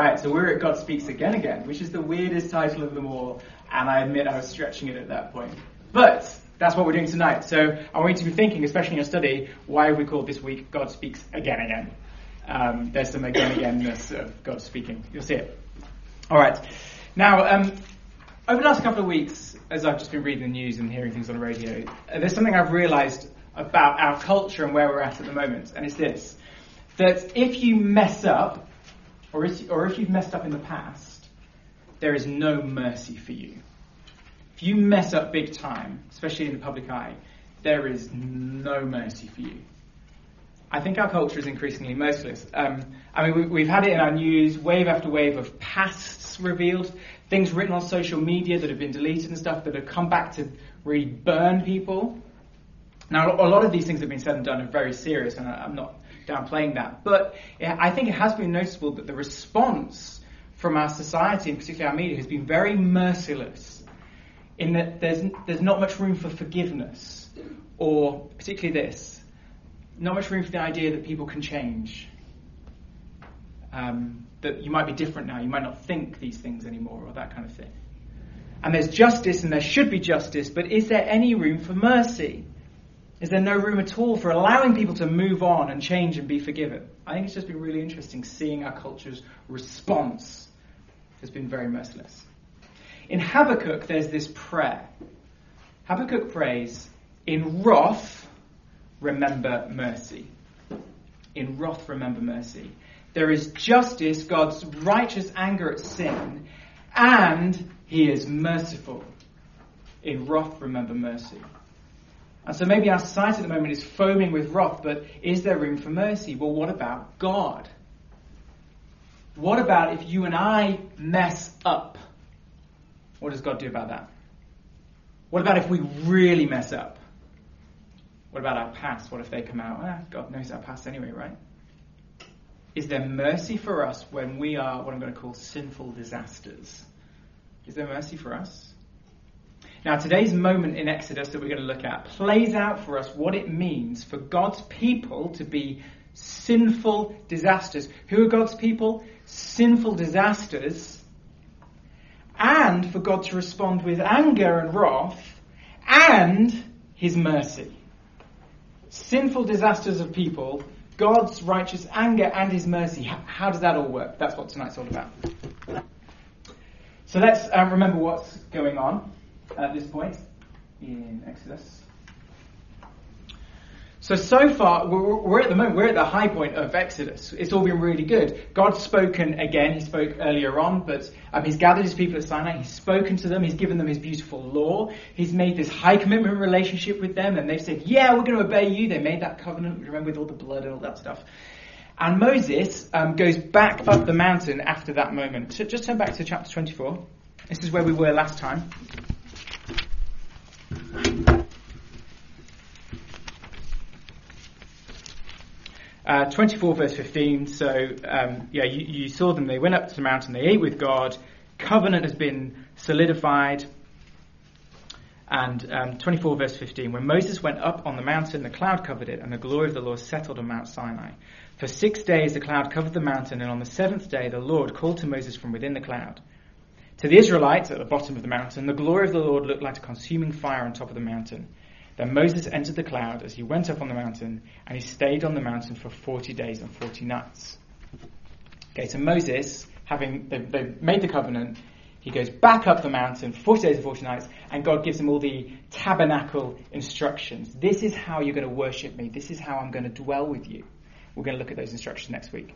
right, so we're at God Speaks Again Again, which is the weirdest title of them all, and I admit I was stretching it at that point. But that's what we're doing tonight. So I want you to be thinking, especially in your study, why we called this week God Speaks Again Again? Um, there's some again againness of God speaking. You'll see it. All right. Now, um, over the last couple of weeks, as I've just been reading the news and hearing things on the radio, there's something I've realised about our culture and where we're at at the moment, and it's this: that if you mess up, or if, or if you've messed up in the past, there is no mercy for you. If you mess up big time, especially in the public eye, there is no mercy for you. I think our culture is increasingly merciless. Um, I mean, we, have had it in our news, wave after wave of pasts revealed, things written on social media that have been deleted and stuff that have come back to really burn people. Now, a lot of these things have been said and done are very serious, and I'm not downplaying that. But I think it has been noticeable that the response from our society, and particularly our media, has been very merciless in that there's, there's not much room for forgiveness, or particularly this not much room for the idea that people can change. Um, that you might be different now, you might not think these things anymore, or that kind of thing. And there's justice and there should be justice, but is there any room for mercy? Is there no room at all for allowing people to move on and change and be forgiven? I think it's just been really interesting seeing our culture's response has been very merciless. In Habakkuk, there's this prayer. Habakkuk prays, In wrath, remember mercy. In wrath, remember mercy. There is justice, God's righteous anger at sin, and He is merciful. In wrath, remember mercy. And so maybe our society at the moment is foaming with wrath, but is there room for mercy? Well, what about God? What about if you and I mess up? What does God do about that? What about if we really mess up? What about our past? What if they come out? Ah, God knows our past anyway, right? Is there mercy for us when we are what I'm going to call sinful disasters? Is there mercy for us? Now, today's moment in Exodus that we're going to look at plays out for us what it means for God's people to be sinful disasters. Who are God's people? Sinful disasters. And for God to respond with anger and wrath and his mercy sinful disasters of people, God's righteous anger and his mercy. How does that all work? That's what tonight's all about. So let's um, remember what's going on at this point in Exodus. So, so far, we're, at the moment, we're at the high point of Exodus. It's all been really good. God's spoken again. He spoke earlier on, but um, He's gathered His people at Sinai. He's spoken to them. He's given them His beautiful law. He's made this high commitment relationship with them, and they've said, yeah, we're going to obey you. They made that covenant, remember, with all the blood and all that stuff. And Moses um, goes back up the mountain after that moment. So just turn back to chapter 24. This is where we were last time. Uh, 24 verse 15. So, um, yeah, you, you, saw them. They went up to the mountain. They ate with God. Covenant has been solidified. And um, 24 verse 15. When Moses went up on the mountain, the cloud covered it, and the glory of the Lord settled on Mount Sinai. For six days the cloud covered the mountain, and on the seventh day the Lord called to Moses from within the cloud. To the Israelites at the bottom of the mountain, the glory of the Lord looked like a consuming fire on top of the mountain. Then Moses entered the cloud as he went up on the mountain, and he stayed on the mountain for 40 days and 40 nights. Okay, so Moses, having they've, they've made the covenant, he goes back up the mountain for 40 days and 40 nights, and God gives him all the tabernacle instructions. This is how you're going to worship me. This is how I'm going to dwell with you. We're going to look at those instructions next week.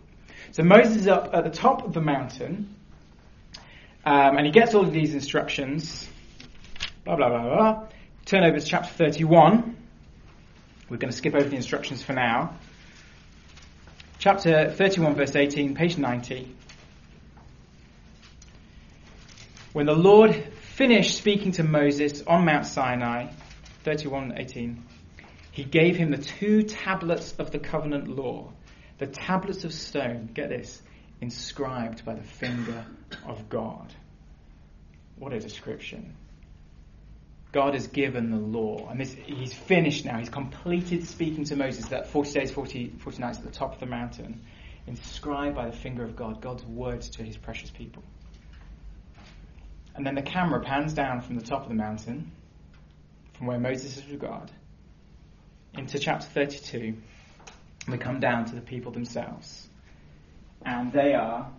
So Moses is up at the top of the mountain, um, and he gets all of these instructions. Blah, blah, blah, blah. Turn over to chapter 31. We're going to skip over the instructions for now. Chapter 31, verse 18, page 90. When the Lord finished speaking to Moses on Mount Sinai, 31:18, he gave him the two tablets of the covenant law, the tablets of stone, get this, inscribed by the finger of God. What a description. God has given the law. And this, he's finished now. He's completed speaking to Moses that 40 days, 40, 40 nights at the top of the mountain. inscribed by the finger of God, God's words to his precious people. And then the camera pans down from the top of the mountain, from where Moses is with God, into chapter 32. And we come down to the people themselves. And they are,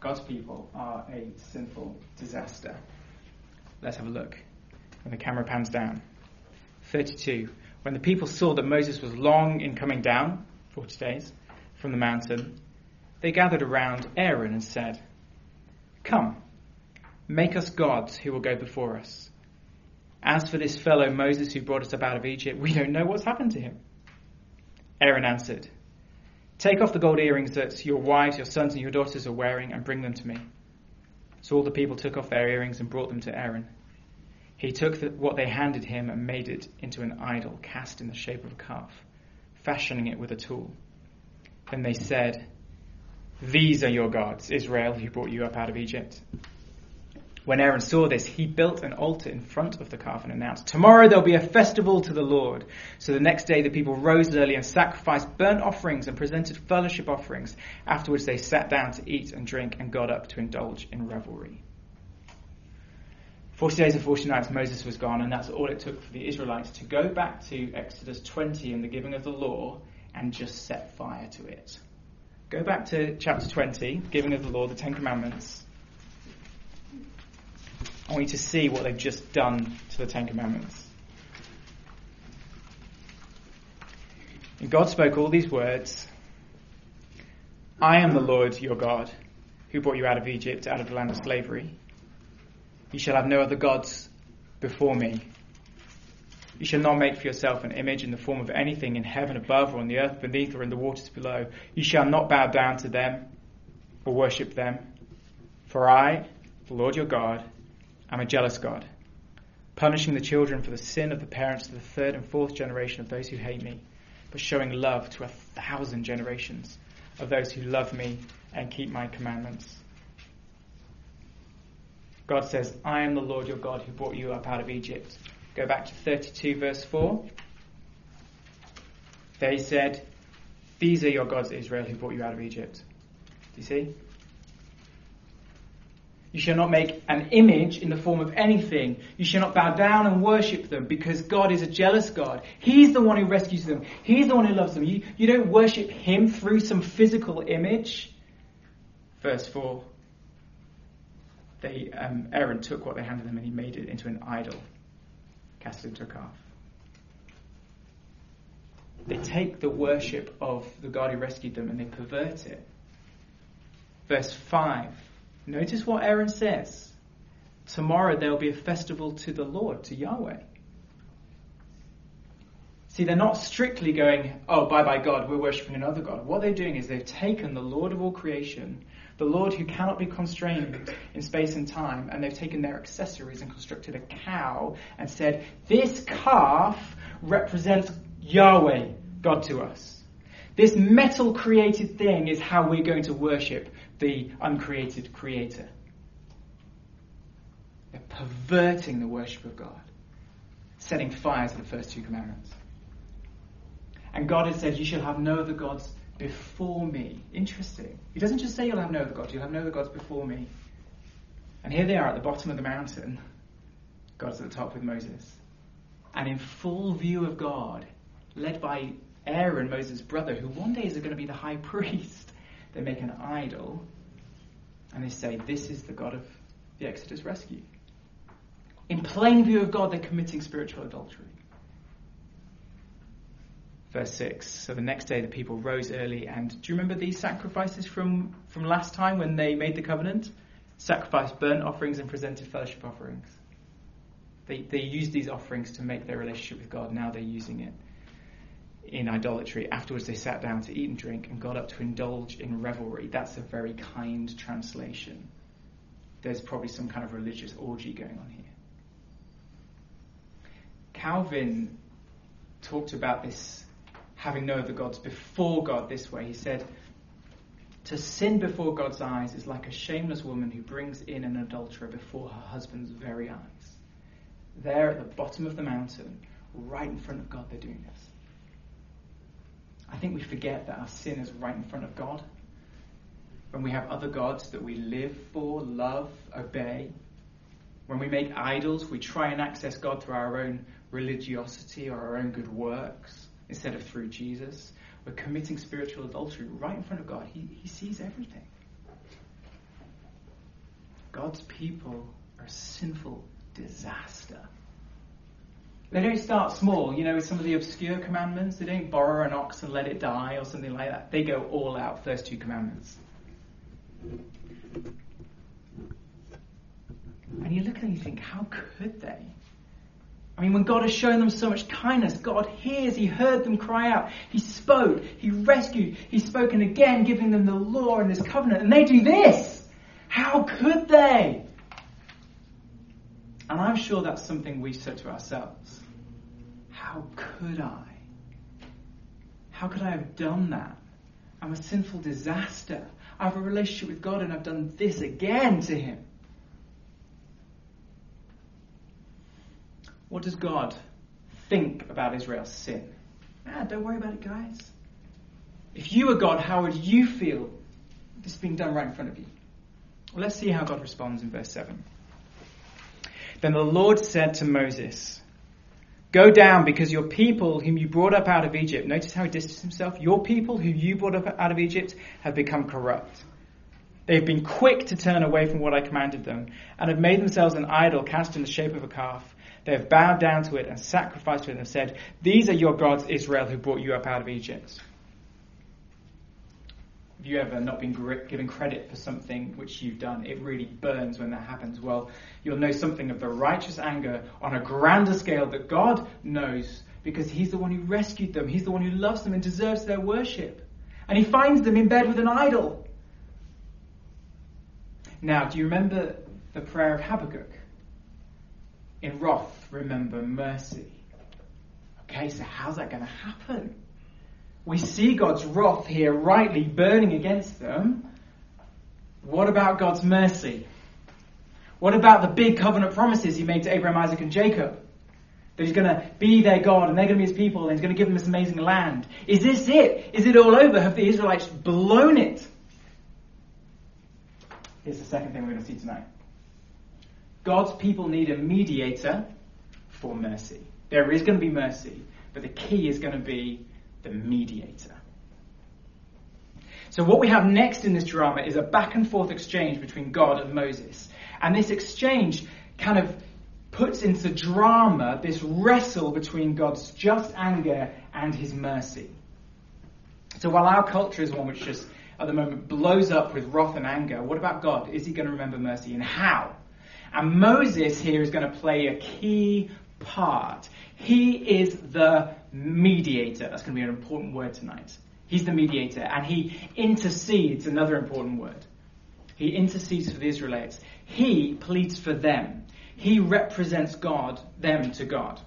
God's people are a sinful disaster. Let's have a look. When the camera pans down. 32. When the people saw that Moses was long in coming down, 40 days, from the mountain, they gathered around Aaron and said, Come, make us gods who will go before us. As for this fellow Moses who brought us up out of Egypt, we don't know what's happened to him. Aaron answered, Take off the gold earrings that your wives, your sons, and your daughters are wearing and bring them to me. So all the people took off their earrings and brought them to Aaron. He took the, what they handed him and made it into an idol cast in the shape of a calf, fashioning it with a tool. Then they said, These are your gods, Israel, who brought you up out of Egypt. When Aaron saw this, he built an altar in front of the calf and announced, Tomorrow there'll be a festival to the Lord. So the next day the people rose early and sacrificed burnt offerings and presented fellowship offerings. Afterwards they sat down to eat and drink and got up to indulge in revelry. Forty days and forty nights Moses was gone, and that's all it took for the Israelites to go back to Exodus 20 and the giving of the law and just set fire to it. Go back to chapter 20, giving of the law, the Ten Commandments. I want you to see what they've just done to the Ten Commandments. And God spoke all these words I am the Lord your God, who brought you out of Egypt, out of the land of slavery. You shall have no other gods before me. You shall not make for yourself an image in the form of anything in heaven above or on the earth beneath or in the waters below. You shall not bow down to them or worship them. For I, the Lord your God, am a jealous God, punishing the children for the sin of the parents to the third and fourth generation of those who hate me, but showing love to a thousand generations of those who love me and keep my commandments. God says, I am the Lord your God who brought you up out of Egypt. Go back to 32 verse 4. They said, These are your gods, Israel, who brought you out of Egypt. Do you see? You shall not make an image in the form of anything. You shall not bow down and worship them because God is a jealous God. He's the one who rescues them. He's the one who loves them. You, you don't worship Him through some physical image. Verse 4 they, um, Aaron took what they handed him and he made it into an idol, cast it into a calf. They take the worship of the God who rescued them and they pervert it. Verse 5. Notice what Aaron says. Tomorrow there will be a festival to the Lord, to Yahweh. See, they're not strictly going, oh, bye bye God, we're worshipping another God. What they're doing is they've taken the Lord of all creation the Lord who cannot be constrained in space and time, and they've taken their accessories and constructed a cow and said, This calf represents Yahweh, God to us. This metal created thing is how we're going to worship the uncreated creator. They're perverting the worship of God, setting fire to the first two commandments. And God has said, You shall have no other gods before me. Interesting. He doesn't just say you'll have no other gods, you'll have no other gods before me. And here they are at the bottom of the mountain. God's at the top with Moses. And in full view of God, led by Aaron, Moses' brother, who one day is going to be the high priest, they make an idol and they say, This is the God of the Exodus rescue. In plain view of God, they're committing spiritual adultery. Verse 6. So the next day the people rose early, and do you remember these sacrifices from, from last time when they made the covenant? Sacrificed burnt offerings and presented fellowship offerings. They, they used these offerings to make their relationship with God. Now they're using it in idolatry. Afterwards, they sat down to eat and drink and got up to indulge in revelry. That's a very kind translation. There's probably some kind of religious orgy going on here. Calvin talked about this having no other gods before God this way. He said, To sin before God's eyes is like a shameless woman who brings in an adulterer before her husband's very eyes. There at the bottom of the mountain, right in front of God, they're doing this. I think we forget that our sin is right in front of God. When we have other gods that we live for, love, obey. When we make idols, we try and access God through our own religiosity or our own good works instead of through Jesus. We're committing spiritual adultery right in front of God. He, he sees everything. God's people are a sinful disaster. They don't start small, you know, with some of the obscure commandments. They don't borrow an ox and let it die or something like that. They go all out, first two commandments. And you look and you think, how could they? I mean, when God has shown them so much kindness, God hears, He heard them cry out, He spoke, He rescued, He's spoken again, giving them the law and His covenant, and they do this! How could they? And I'm sure that's something we said to ourselves. How could I? How could I have done that? I'm a sinful disaster. I have a relationship with God and I've done this again to Him. What does God think about Israel's sin? Ah, don't worry about it, guys. If you were God, how would you feel this being done right in front of you? Well, let's see how God responds in verse 7. Then the Lord said to Moses, Go down because your people whom you brought up out of Egypt, notice how he distanced himself, your people whom you brought up out of Egypt have become corrupt. They've been quick to turn away from what I commanded them and have made themselves an idol cast in the shape of a calf. They have bowed down to it and sacrificed to it and said, These are your gods, Israel, who brought you up out of Egypt. Have you ever not been given credit for something which you've done? It really burns when that happens. Well, you'll know something of the righteous anger on a grander scale that God knows because He's the one who rescued them. He's the one who loves them and deserves their worship. And He finds them in bed with an idol. Now, do you remember the prayer of Habakkuk? In wrath, remember mercy. Okay, so how's that going to happen? We see God's wrath here rightly burning against them. What about God's mercy? What about the big covenant promises he made to Abraham, Isaac, and Jacob? That he's going to be their God and they're going to be his people and he's going to give them this amazing land. Is this it? Is it all over? Have the Israelites blown it? Here's the second thing we're going to see tonight God's people need a mediator for mercy. There is going to be mercy, but the key is going to be the mediator. So, what we have next in this drama is a back and forth exchange between God and Moses. And this exchange kind of puts into drama this wrestle between God's just anger and his mercy. So, while our culture is one which just at the moment blows up with wrath and anger, what about God? Is he going to remember mercy and how? And Moses here is going to play a key part. He is the mediator. That's going to be an important word tonight. He's the mediator, and he intercedes, another important word. He intercedes for the Israelites. He pleads for them. He represents God, them to God.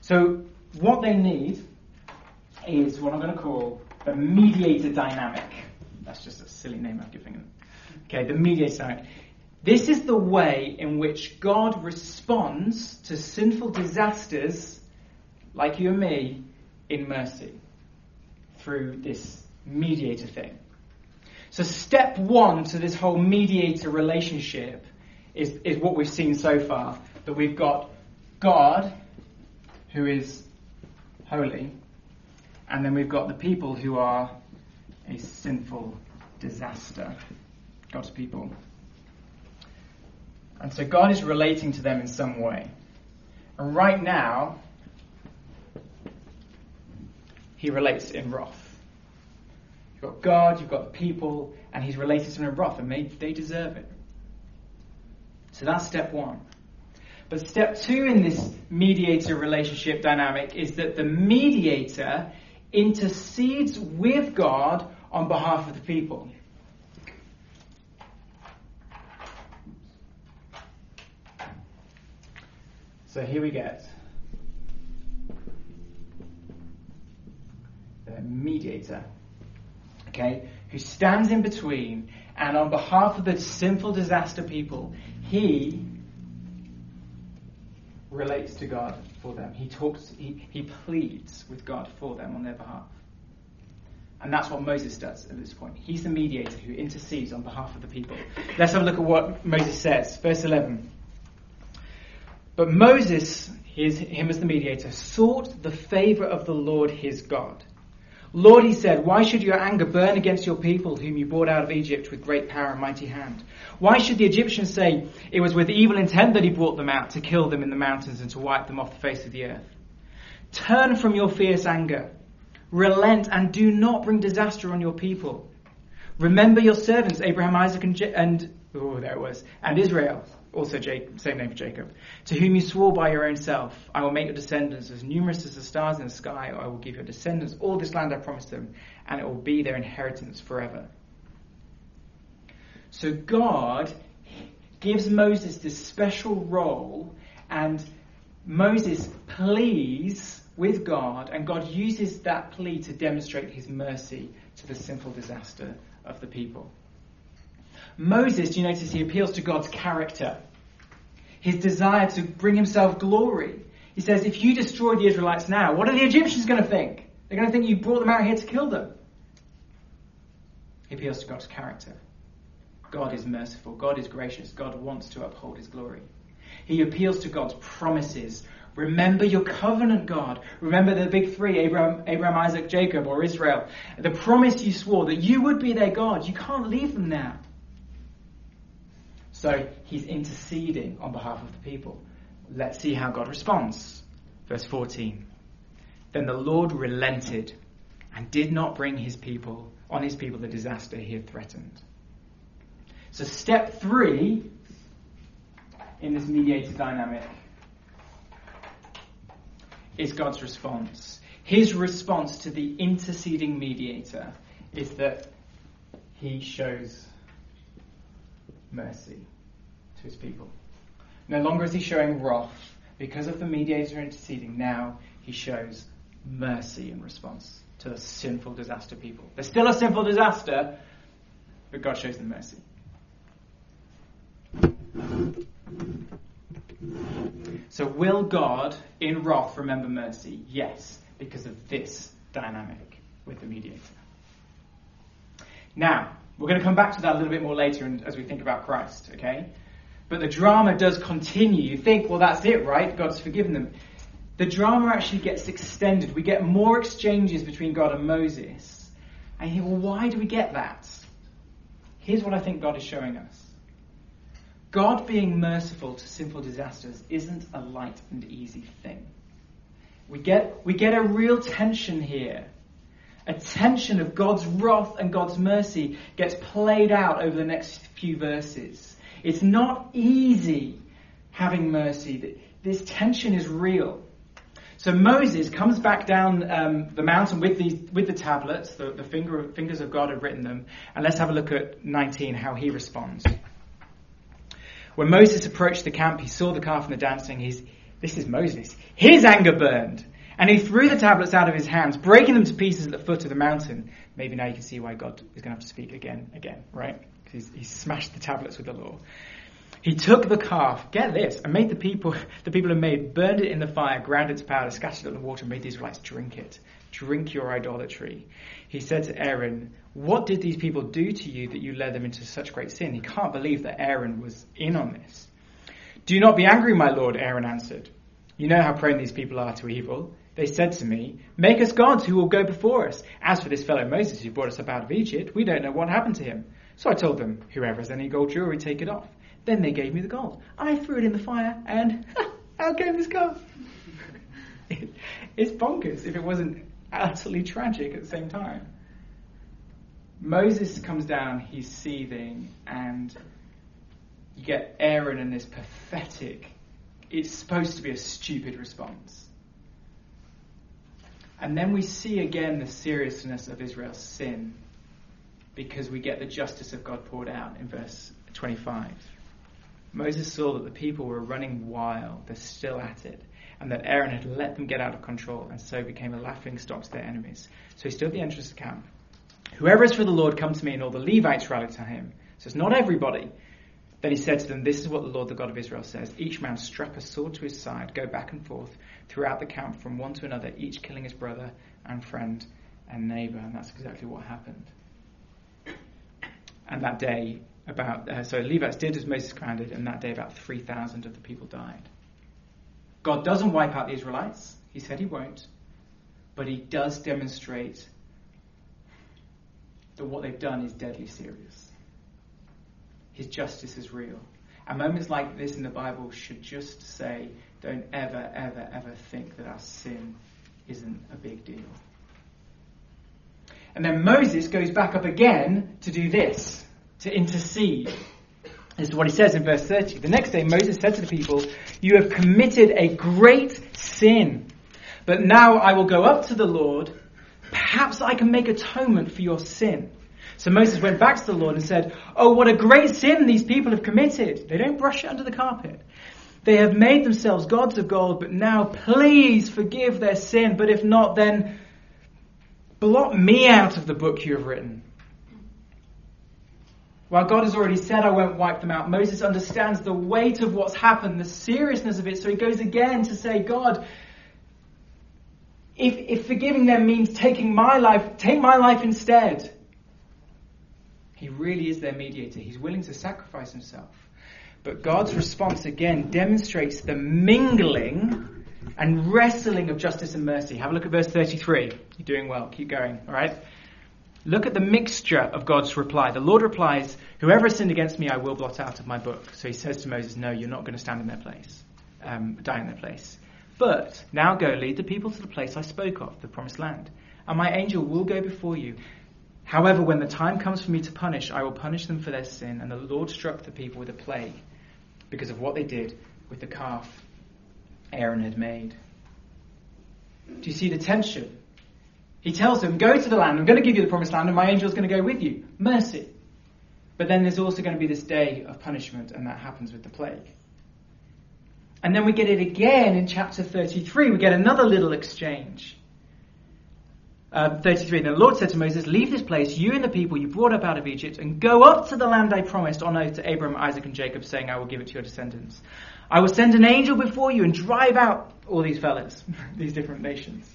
So, what they need is what I'm going to call the mediator dynamic. That's just a silly name I'm giving them. Okay, the mediator dynamic. This is the way in which God responds to sinful disasters like you and me in mercy through this mediator thing. So, step one to this whole mediator relationship is, is what we've seen so far that we've got God, who is holy, and then we've got the people who are a sinful disaster. God's people. And so God is relating to them in some way. And right now, he relates in wrath. You've got God, you've got the people, and he's related to them in wrath, and they, they deserve it. So that's step one. But step two in this mediator relationship dynamic is that the mediator intercedes with God on behalf of the people. So here we get the mediator, okay, who stands in between and on behalf of the sinful disaster people, he relates to God for them. He talks, he, he pleads with God for them on their behalf. And that's what Moses does at this point. He's the mediator who intercedes on behalf of the people. Let's have a look at what Moses says. Verse 11. But Moses, his, him as the mediator, sought the favor of the Lord his God. Lord, he said, why should your anger burn against your people whom you brought out of Egypt with great power and mighty hand? Why should the Egyptians say it was with evil intent that he brought them out to kill them in the mountains and to wipe them off the face of the earth? Turn from your fierce anger. Relent and do not bring disaster on your people. Remember your servants, Abraham, Isaac, and, Je- and oh, there it was, and Israel, also Jacob, same name for Jacob, to whom you swore by your own self, I will make your descendants as numerous as the stars in the sky, I will give your descendants all this land I promised them, and it will be their inheritance forever. So God gives Moses this special role, and Moses pleads with God, and God uses that plea to demonstrate his mercy to the sinful disaster of the people. Moses, do you notice he appeals to God's character, his desire to bring himself glory. He says, if you destroy the Israelites now, what are the Egyptians going to think? They're going to think you brought them out here to kill them. He appeals to God's character. God is merciful. God is gracious. God wants to uphold his glory. He appeals to God's promises. Remember your covenant, God. Remember the big three Abraham, Abraham, Isaac, Jacob, or Israel. The promise you swore that you would be their God. You can't leave them now. So he's interceding on behalf of the people. Let's see how God responds. Verse 14. Then the Lord relented and did not bring his people on his people the disaster he had threatened. So step three in this mediator dynamic is God's response. His response to the interceding mediator is that he shows mercy to his people. No longer is he showing wrath because of the mediator interceding. Now he shows mercy in response to the sinful disaster people. There's still a sinful disaster, but God shows them mercy. So, will God in wrath remember mercy? Yes, because of this dynamic with the mediator. Now, we're going to come back to that a little bit more later as we think about Christ, okay? But the drama does continue. You think, well, that's it, right? God's forgiven them. The drama actually gets extended. We get more exchanges between God and Moses. And you think, well, why do we get that? Here's what I think God is showing us God being merciful to sinful disasters isn't a light and easy thing. We get, we get a real tension here. A tension of God's wrath and God's mercy gets played out over the next few verses. It's not easy having mercy. This tension is real. So Moses comes back down um, the mountain with these with the tablets. The, the finger, fingers of God have written them. And let's have a look at 19, how he responds. When Moses approached the camp, he saw the calf and the dancing. He's, this is Moses. His anger burned. And he threw the tablets out of his hands, breaking them to pieces at the foot of the mountain. Maybe now you can see why God is going to have to speak again, again, right? Because he smashed the tablets with the law. He took the calf, get this, and made the people, the people had made, burned it in the fire, ground its powder, scattered it in the water, and made the Israelites drink it. Drink your idolatry. He said to Aaron, What did these people do to you that you led them into such great sin? He can't believe that Aaron was in on this. Do not be angry, my lord, Aaron answered. You know how prone these people are to evil. They said to me, Make us gods who will go before us. As for this fellow Moses who brought us up out of Egypt, we don't know what happened to him. So I told them, Whoever has any gold jewelry, take it off. Then they gave me the gold. I threw it in the fire, and out came this calf. it's bonkers if it wasn't utterly tragic at the same time. Moses comes down, he's seething, and you get Aaron and this pathetic, it's supposed to be a stupid response. And then we see again the seriousness of Israel's sin because we get the justice of God poured out in verse 25. Moses saw that the people were running wild, they're still at it and that Aaron had let them get out of control, and so became a laughing stock to their enemies. So he stood at the entrance of the camp. Whoever is for the Lord, come to me, and all the Levites rallied to him. So it's not everybody. Then he said to them, This is what the Lord, the God of Israel, says. Each man strap a sword to his side, go back and forth throughout the camp from one to another, each killing his brother and friend and neighbor, and that's exactly what happened. And that day, about uh, so Levites did as Moses commanded, and that day about three thousand of the people died. God doesn't wipe out the Israelites; He said He won't, but He does demonstrate that what they've done is deadly serious. His justice is real. And moments like this in the Bible should just say, don't ever, ever, ever think that our sin isn't a big deal. And then Moses goes back up again to do this, to intercede. This is what he says in verse 30. The next day Moses said to the people, You have committed a great sin. But now I will go up to the Lord. Perhaps I can make atonement for your sin. So Moses went back to the Lord and said, Oh, what a great sin these people have committed. They don't brush it under the carpet. They have made themselves gods of gold, but now please forgive their sin. But if not, then blot me out of the book you have written. While God has already said, I won't wipe them out, Moses understands the weight of what's happened, the seriousness of it. So he goes again to say, God, if, if forgiving them means taking my life, take my life instead. He really is their mediator. He's willing to sacrifice himself. But God's response again demonstrates the mingling and wrestling of justice and mercy. Have a look at verse 33. You're doing well. Keep going. All right? Look at the mixture of God's reply. The Lord replies, Whoever sinned against me, I will blot out of my book. So he says to Moses, No, you're not going to stand in their place, um, die in their place. But now go, lead the people to the place I spoke of, the promised land. And my angel will go before you. However, when the time comes for me to punish, I will punish them for their sin. And the Lord struck the people with a plague because of what they did with the calf Aaron had made. Do you see the tension? He tells them, Go to the land, I'm going to give you the promised land, and my angel is going to go with you. Mercy. But then there's also going to be this day of punishment, and that happens with the plague. And then we get it again in chapter 33. We get another little exchange. Uh, 33. Then the Lord said to Moses, Leave this place, you and the people you brought up out of Egypt, and go up to the land I promised on oath to Abraham, Isaac, and Jacob, saying, I will give it to your descendants. I will send an angel before you and drive out all these fellas, these different nations.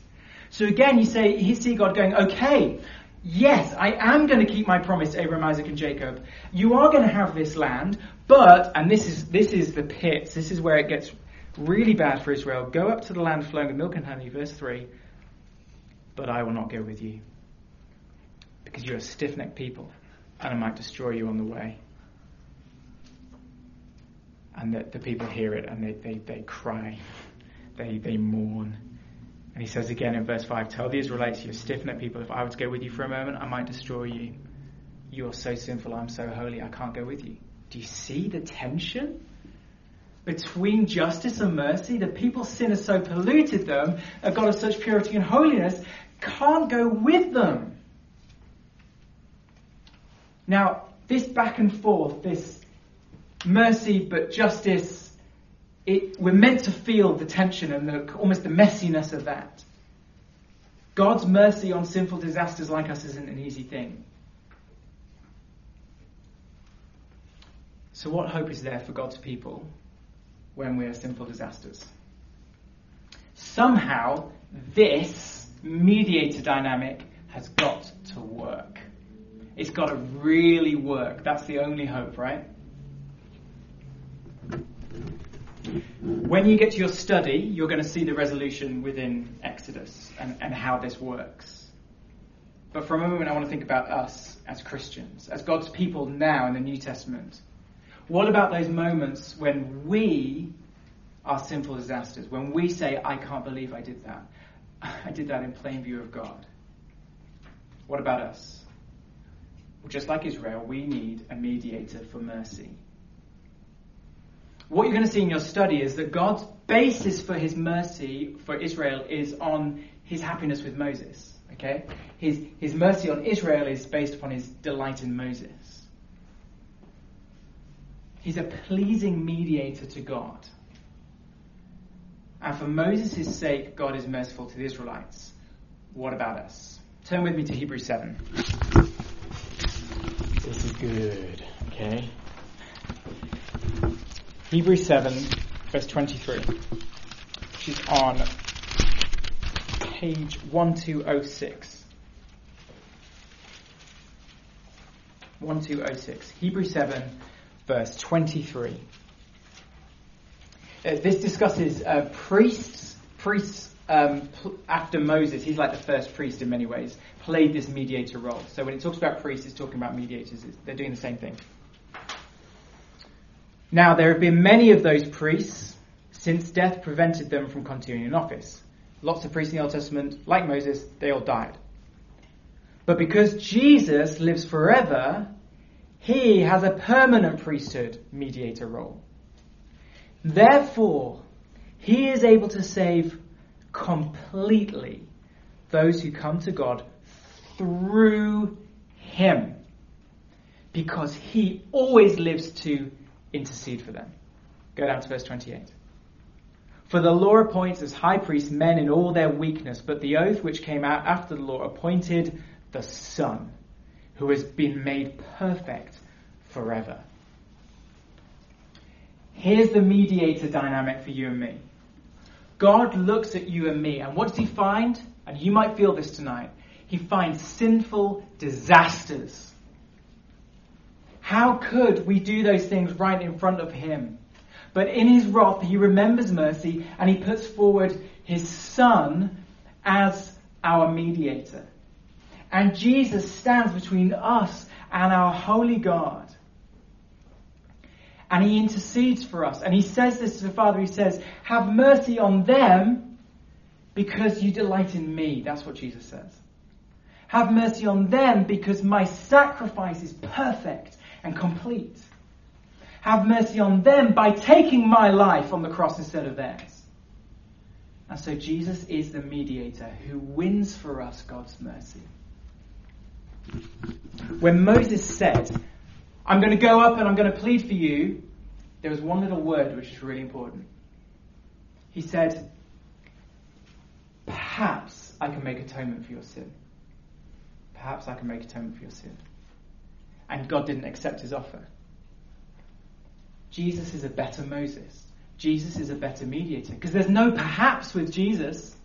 So again, you say, you see God going, okay, yes, I am going to keep my promise to Abraham, Isaac, and Jacob. You are going to have this land, but, and this is, this is the pits, this is where it gets really bad for Israel. Go up to the land flowing with milk and honey, verse 3 but I will not go with you. Because you're a stiff necked people, and I might destroy you on the way. And the, the people hear it and they, they, they cry, they, they mourn. And he says again in verse 5 Tell the Israelites, you're stiff necked people, if I were to go with you for a moment, I might destroy you. You are so sinful, I'm so holy, I can't go with you. Do you see the tension? between justice and mercy. The people's sin has so polluted them, a God of such purity and holiness can't go with them. Now, this back and forth, this mercy but justice, it, we're meant to feel the tension and the, almost the messiness of that. God's mercy on sinful disasters like us isn't an easy thing. So, what hope is there for God's people when we are sinful disasters? Somehow, this mediator dynamic has got to work. It's got to really work. That's the only hope, right? When you get to your study, you're going to see the resolution within Exodus and, and how this works. But for a moment, I want to think about us as Christians, as God's people now in the New Testament. What about those moments when we are sinful disasters, when we say, I can't believe I did that? I did that in plain view of God. What about us? Well, just like Israel, we need a mediator for mercy. What you're going to see in your study is that God's basis for his mercy for Israel is on his happiness with Moses. Okay? His, his mercy on Israel is based upon his delight in Moses. He's a pleasing mediator to God. And for Moses' sake, God is merciful to the Israelites. What about us? Turn with me to Hebrews 7. This is good, okay? Hebrews 7, verse 23, which is on page 1206. 1206. Hebrews 7, verse 23. Uh, this discusses uh, priests. Priests um, after Moses, he's like the first priest in many ways, played this mediator role. So when it talks about priests, it's talking about mediators. It's, they're doing the same thing. Now, there have been many of those priests since death prevented them from continuing in office. Lots of priests in the Old Testament, like Moses, they all died. But because Jesus lives forever, he has a permanent priesthood mediator role. Therefore, he is able to save completely those who come to God through him because he always lives to intercede for them. Go down to verse 28. For the law appoints as high priests men in all their weakness, but the oath which came out after the law appointed the Son, who has been made perfect forever. Here's the mediator dynamic for you and me. God looks at you and me, and what does he find? And you might feel this tonight. He finds sinful disasters. How could we do those things right in front of him? But in his wrath, he remembers mercy and he puts forward his son as our mediator. And Jesus stands between us and our holy God. And he intercedes for us. And he says this to the Father. He says, Have mercy on them because you delight in me. That's what Jesus says. Have mercy on them because my sacrifice is perfect and complete. Have mercy on them by taking my life on the cross instead of theirs. And so Jesus is the mediator who wins for us God's mercy. When Moses said, I'm going to go up and I'm going to plead for you, there was one little word which is really important. He said, Perhaps I can make atonement for your sin. Perhaps I can make atonement for your sin. And God didn't accept his offer. Jesus is a better Moses. Jesus is a better mediator. Because there's no perhaps with Jesus.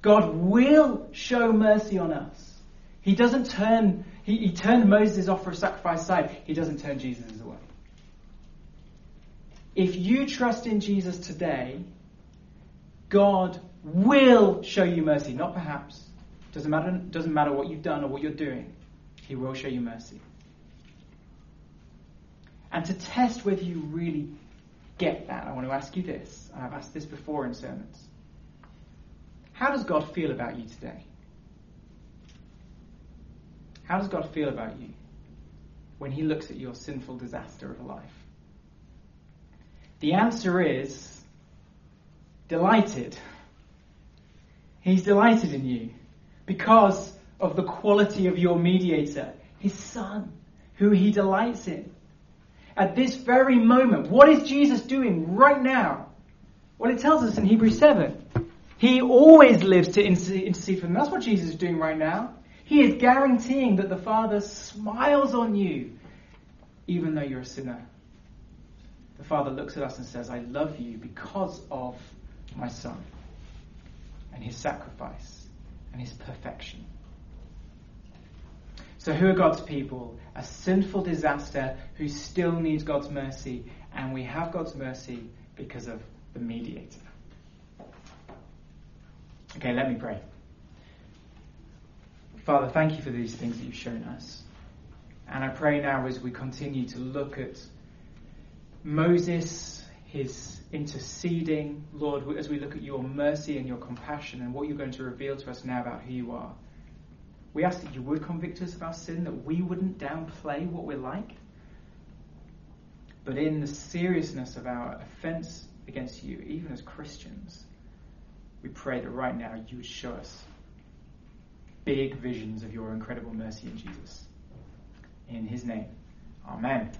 God will show mercy on us. He doesn't turn, he, he turned Moses' offer of sacrifice aside. He doesn't turn Jesus away. If you trust in Jesus today, God will show you mercy. Not perhaps. Doesn't matter, doesn't matter what you've done or what you're doing. He will show you mercy. And to test whether you really get that, I want to ask you this. I've asked this before in sermons. How does God feel about you today? How does God feel about you when He looks at your sinful disaster of a life? The answer is delighted. He's delighted in you because of the quality of your mediator, His Son, who He delights in. At this very moment, what is Jesus doing right now? Well, it tells us in Hebrews 7. He always lives to intercede for them. That's what Jesus is doing right now. He is guaranteeing that the Father smiles on you, even though you're a sinner. The Father looks at us and says, I love you because of my Son and his sacrifice and his perfection. So, who are God's people? A sinful disaster who still needs God's mercy, and we have God's mercy because of the mediator. Okay, let me pray. Father, thank you for these things that you've shown us. And I pray now as we continue to look at Moses, his interceding, Lord, as we look at your mercy and your compassion and what you're going to reveal to us now about who you are. We ask that you would convict us of our sin, that we wouldn't downplay what we're like. But in the seriousness of our offense against you, even as Christians, we pray that right now you would show us big visions of your incredible mercy in Jesus. In his name, amen.